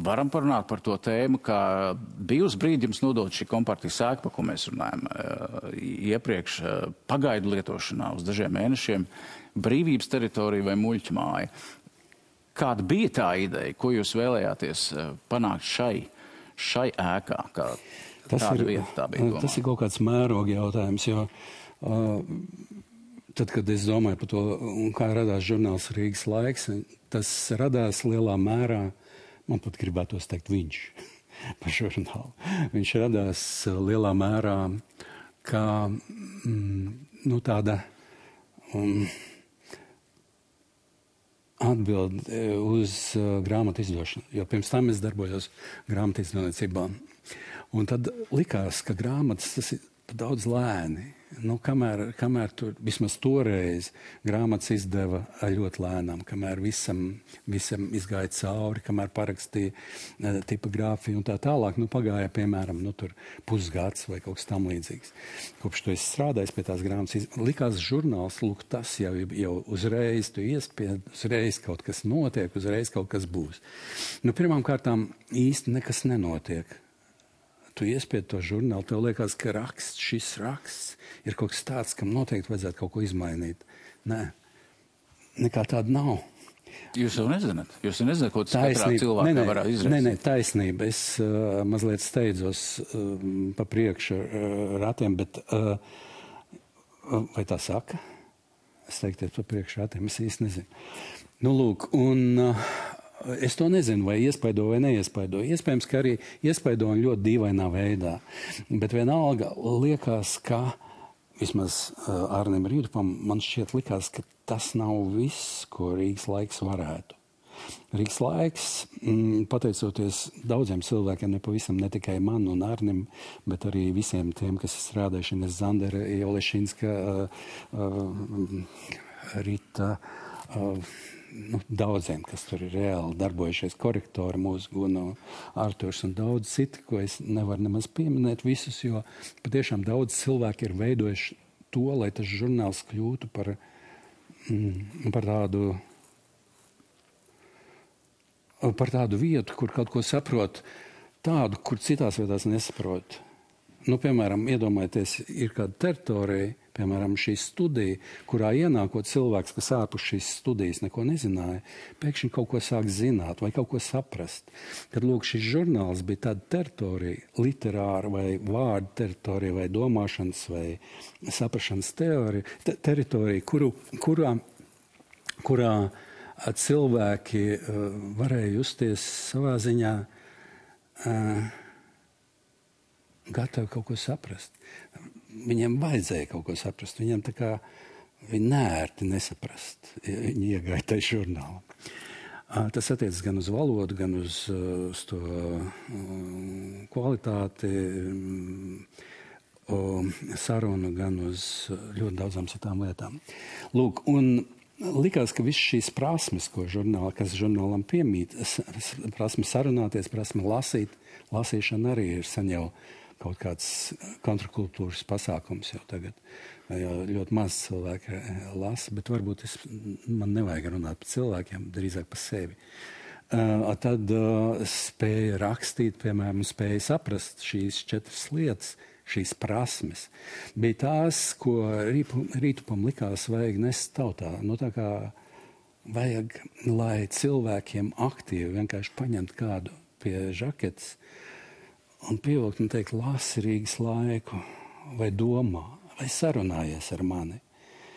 varam parunāt par to tēmu, ka bija uz brīdi jums nodot šī kompartija sēkpa, ko mēs runājam uh, iepriekš uh, pagaidu lietošanā uz dažiem mēnešiem, brīvības teritorija vai muļķa māja. Kāda bija tā ideja, ko jūs vēlējāties uh, panākt šai, šai ēkā? Kā Tas ir, vieta, tas ir kaut kāds mēroga jautājums, jo uh, tad, kad es domāju par to, kā radās žurnāls Rīgas laiks, tas radās lielā mērā, man pat gribētos teikt viņš par žurnālu. Viņš radās lielā mērā kā mm, nu, tāda um, atbilde uz uh, grāmatu izdošanu, jo pirms tam es darbojos grāmatu izdevniecībā. Un tad likās, ka grāmatas tas ir daudz lēni. Nu, kamēr, kamēr tur vismaz toreiz grāmatas izdeva ļoti lēnām, kamēr visam, visam izgāja cauri, kamēr parakstīja uh, tipogrāfiju un tā tālāk, nu, pagāja piemēram nu, pusgads vai kaut kas tamlīdzīgs. Kopš to es strādāju pie tās grāmatas, likās žurnāls, lūk, tas jau, jau uzreiz tu iespied, uzreiz kaut kas notiek, uzreiz kaut kas būs. Nu, pirmām kārtām īsti nekas nenotiek tu iespied to žurnālu, tev liekas, ka raksts, šis raksts ir kaut kas tāds, kam noteikti vajadzētu kaut ko izmainīt. Nē, nekā tāda nav. Jūs jau nezināt, jūs jau nezināt, ko tas cilvēkam nē, nē, varētu izdarīt. Nē, nē, taisnība. Es uh, mazliet steidzos uh, pa priekšu uh, ratiem, bet uh, vai tā saka? Es teiktu, pa priekšu ratiem, es īsti nezinu. Nu, lūk, un uh, Es to nezinu, vai iespaido vai neiespaido. Iespējams, ka arī iespaido ļoti dīvainā veidā. Bet vienalga liekas, ka vismaz uh, Arnim Rīdupam, man šķiet likās, ka tas nav viss, ko Rīgas laiks varētu. Rīgas laiks, mm, pateicoties daudziem cilvēkiem, ne pavisam ne tikai man un Arnim, bet arī visiem tiem, kas ir strādājuši, Ines Zandera, Jolešinska, uh, uh, Rita, nu, daudziem, kas tur ir reāli darbojušies, korektori mūsu Guno, Arturs un daudz citi, ko es nevaru nemaz pieminēt visus, jo patiešām daudz cilvēki ir veidojuši to, lai tas žurnāls kļūtu par, mm, par tādu par tādu vietu, kur kaut ko saprot, tādu, kur citās vietās nesaprot. Nu, piemēram, iedomājieties, ir kāda teritorija, piemēram, šī studija, kurā ienākot cilvēks, kas ārpus šīs studijas neko nezināja, pēkšņi kaut ko sāk zināt vai kaut ko saprast. Kad lūk, šis žurnāls bija tāda teritorija, literāra vai vārdu teritorija vai domāšanas vai saprašanas teorija, te teritorija, kuru, kurā, kurā cilvēki uh, varēja justies savā ziņā uh, gatavi kaut ko saprast. Viņiem vajadzēja kaut ko saprast. Viņiem tā kā viņi nērti nesaprast. Viņi iegāja tajā žurnālā. Tas attiecas gan uz valodu, gan uz, uz to kvalitāti, sarunu, gan uz ļoti daudzām citām lietām. Lūk, un likās, ka visas šīs prasmes, ko žurnāla, kas žurnālam piemīt, prasme sarunāties, prasme lasīt, lasīšana arī ir sen jau kaut kāds kontrakultūras pasākums jau tagad. Jo ļoti maz cilvēki eh, lasa, bet varbūt es, man nevajag runāt par cilvēkiem, drīzāk par sevi. Uh, tad uh, spēja rakstīt, piemēram, spēja saprast šīs četras lietas, šīs prasmes, bija tās, ko rītupam likās vajag nest tautā. Nu, tā kā vajag, lai cilvēkiem aktīvi vienkārši paņemt kādu pie žaketes, un pievilkt un teikt, lasi Rīgas laiku, vai domā, vai sarunājies ar mani.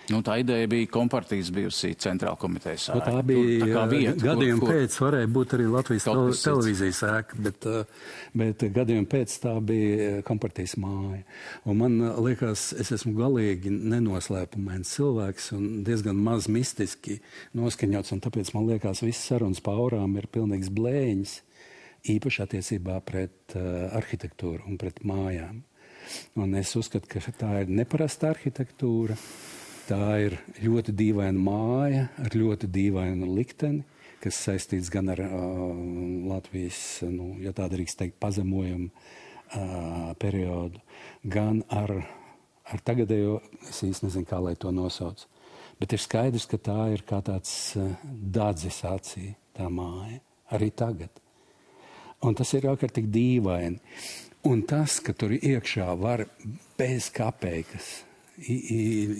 Nu, tā ideja bija kompartijas bijusi centrāla komitejas sēka. Nu, tā bija tā vieta, gadījuma kur, kur... pēc varēja būt arī Latvijas tele, televīzijas sēka, bet, uh, bet gadījuma pēc tā bija kompartijas māja. Un man liekas, es esmu galīgi nenoslēpumains cilvēks un diezgan maz mistiski noskaņots, un tāpēc man liekas, visas sarunas paurām ir pilnīgs blēņas īpaši attiecībā pret uh, arhitektūru un pret mājām. Un es uzskatu, ka tā ir neparasta arhitektūra. Tā ir ļoti dīvaina māja ar ļoti dīvainu likteni, kas saistīts gan ar uh, Latvijas, nu, ja tā drīkst teikt, pazemojumu uh, periodu, gan ar, ar tagadējo, es īsti nezinu, kā lai to nosauc. Bet ir skaidrs, ka tā ir kā tāds uh, dadzis acī, tā māja, arī tagad. Un tas ir ārkārtīgi dīvaini. Un tas, ka tur iekšā var bez kapeikas i, i,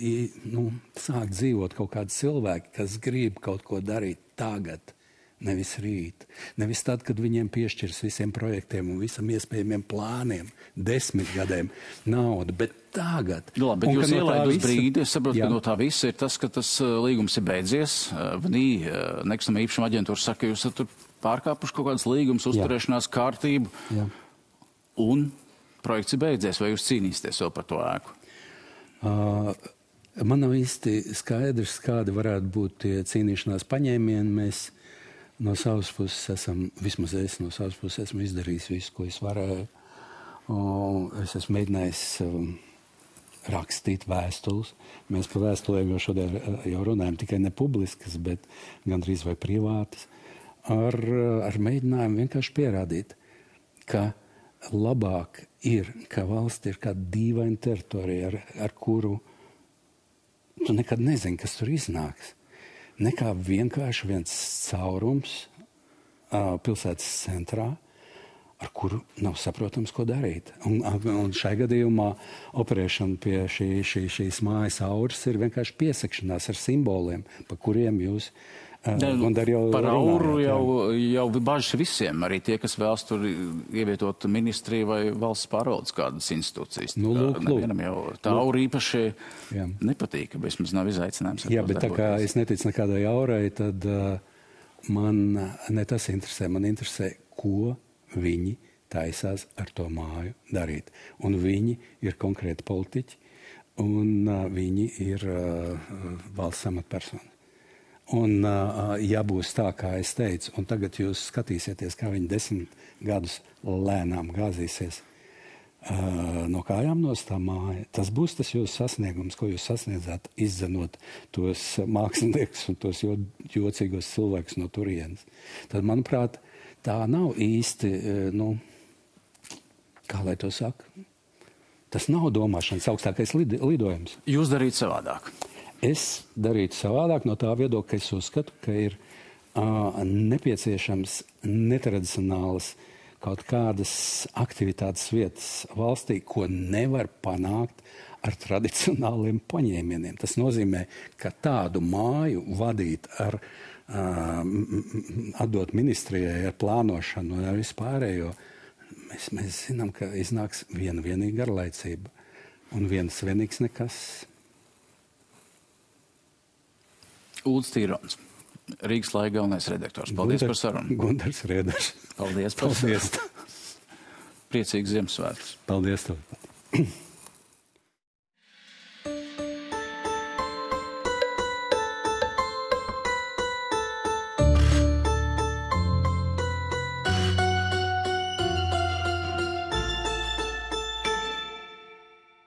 i, nu, sākt dzīvot kaut kādi cilvēki, kas grib kaut ko darīt tagad. Nevis rīt, nevis tad, kad viņiem piešķirs visiem projektiem un visam iespējamiem plāniem, desmit gadiem naudu, bet tagad. Nu, labi, bet un, jūs no ielaidāt uz visa... brīdi, es saprotu, jā. ka no tā visa ir tas, ka tas uh, līgums ir beidzies. Uh, Vnī, uh, nekustamā īpašuma aģentūra saka, ka jūs esat pārkāpuši kaut kādas līgumas, uzturēšanās Jā. kārtību. Jā. Un projekts ir beidzies, vai jūs cīnīsieties vēl par to ēku? Uh, man nav īsti skaidrs, kādi varētu būt tie cīnīšanās paņēmieni. Mēs no savas puses esam, vismaz es no savas puses esmu izdarījis visu, ko es varēju. Uh, es esmu mēģinājis um, rakstīt vēstules. Mēs par vēstulēm jau šodien jau runājam tikai ne publiskas, bet gandrīz vai privātas. Ar, ar mēģinājumu vienkārši pierādīt, ka labāk ir, ka valsts ir kāda dīvaina teritorija, ar, ar kuru tu nekad nezini, kas tur iznāks. Nekā vienkārši viens caurums uh, pilsētas centrā, ar kuru nav saprotams, ko darīt. Un, un šai gadījumā operēšana pie šī, šī, šīs mājas auras ir vienkārši piesakšanās ar simboliem, pa kuriem jūs Ne, nu, jau par auru jau, jau bažas visiem, arī tie, kas vēlas tur ievietot ministriju vai valsts pārvaldes kādas institūcijas. Nu, lūk, lūk. Jau tā lūk. aura īpaši jā. nepatīk, vismaz nav izaicinājums. Jā, bet darboties. tā kā es neticu nekādai aurai, tad uh, man ne tas interesē. Man interesē, ko viņi taisās ar to māju darīt. Un viņi ir konkrēti politiķi. un uh, viņi ir uh, valsts amatpersoni. Un, ja būs tā, kā es teicu, un tagad jūs skatīsieties, kā viņi desmit gadus lēnām gāzīsies no kājām no tā māja, tas būs tas jūsu sasniegums, ko jūs sasniedzat, izdzenot tos māksliniekus un tos jo, jocīgos cilvēkus no turienes. Tad, manuprāt, tā nav īsti, nu, kā lai to saka, Tas nav domāšanas augstākais lid, lidojums. Jūs darītu savādāk. Es darītu savādāk no tā viedokļa, ka es uzskatu, ka ir uh, nepieciešams netradicionāls kaut kādas aktivitātes vietas valstī, ko nevar panākt ar tradicionāliem paņēmieniem. Tas nozīmē, ka tādu māju vadīt ar, uh, atdot ministrijai ar plānošanu un ar vispārējo, mēs, mēs zinām, ka iznāks viena vienīga garlaicība un viens vienīgs nekas. Ulds Tīrons, Rīgas laika galvenais redaktors. Paldies Gundar, par sarunu. Gundars Rieders. Paldies par Paldies. Priecīgs Ziemassvētkus. Paldies tev.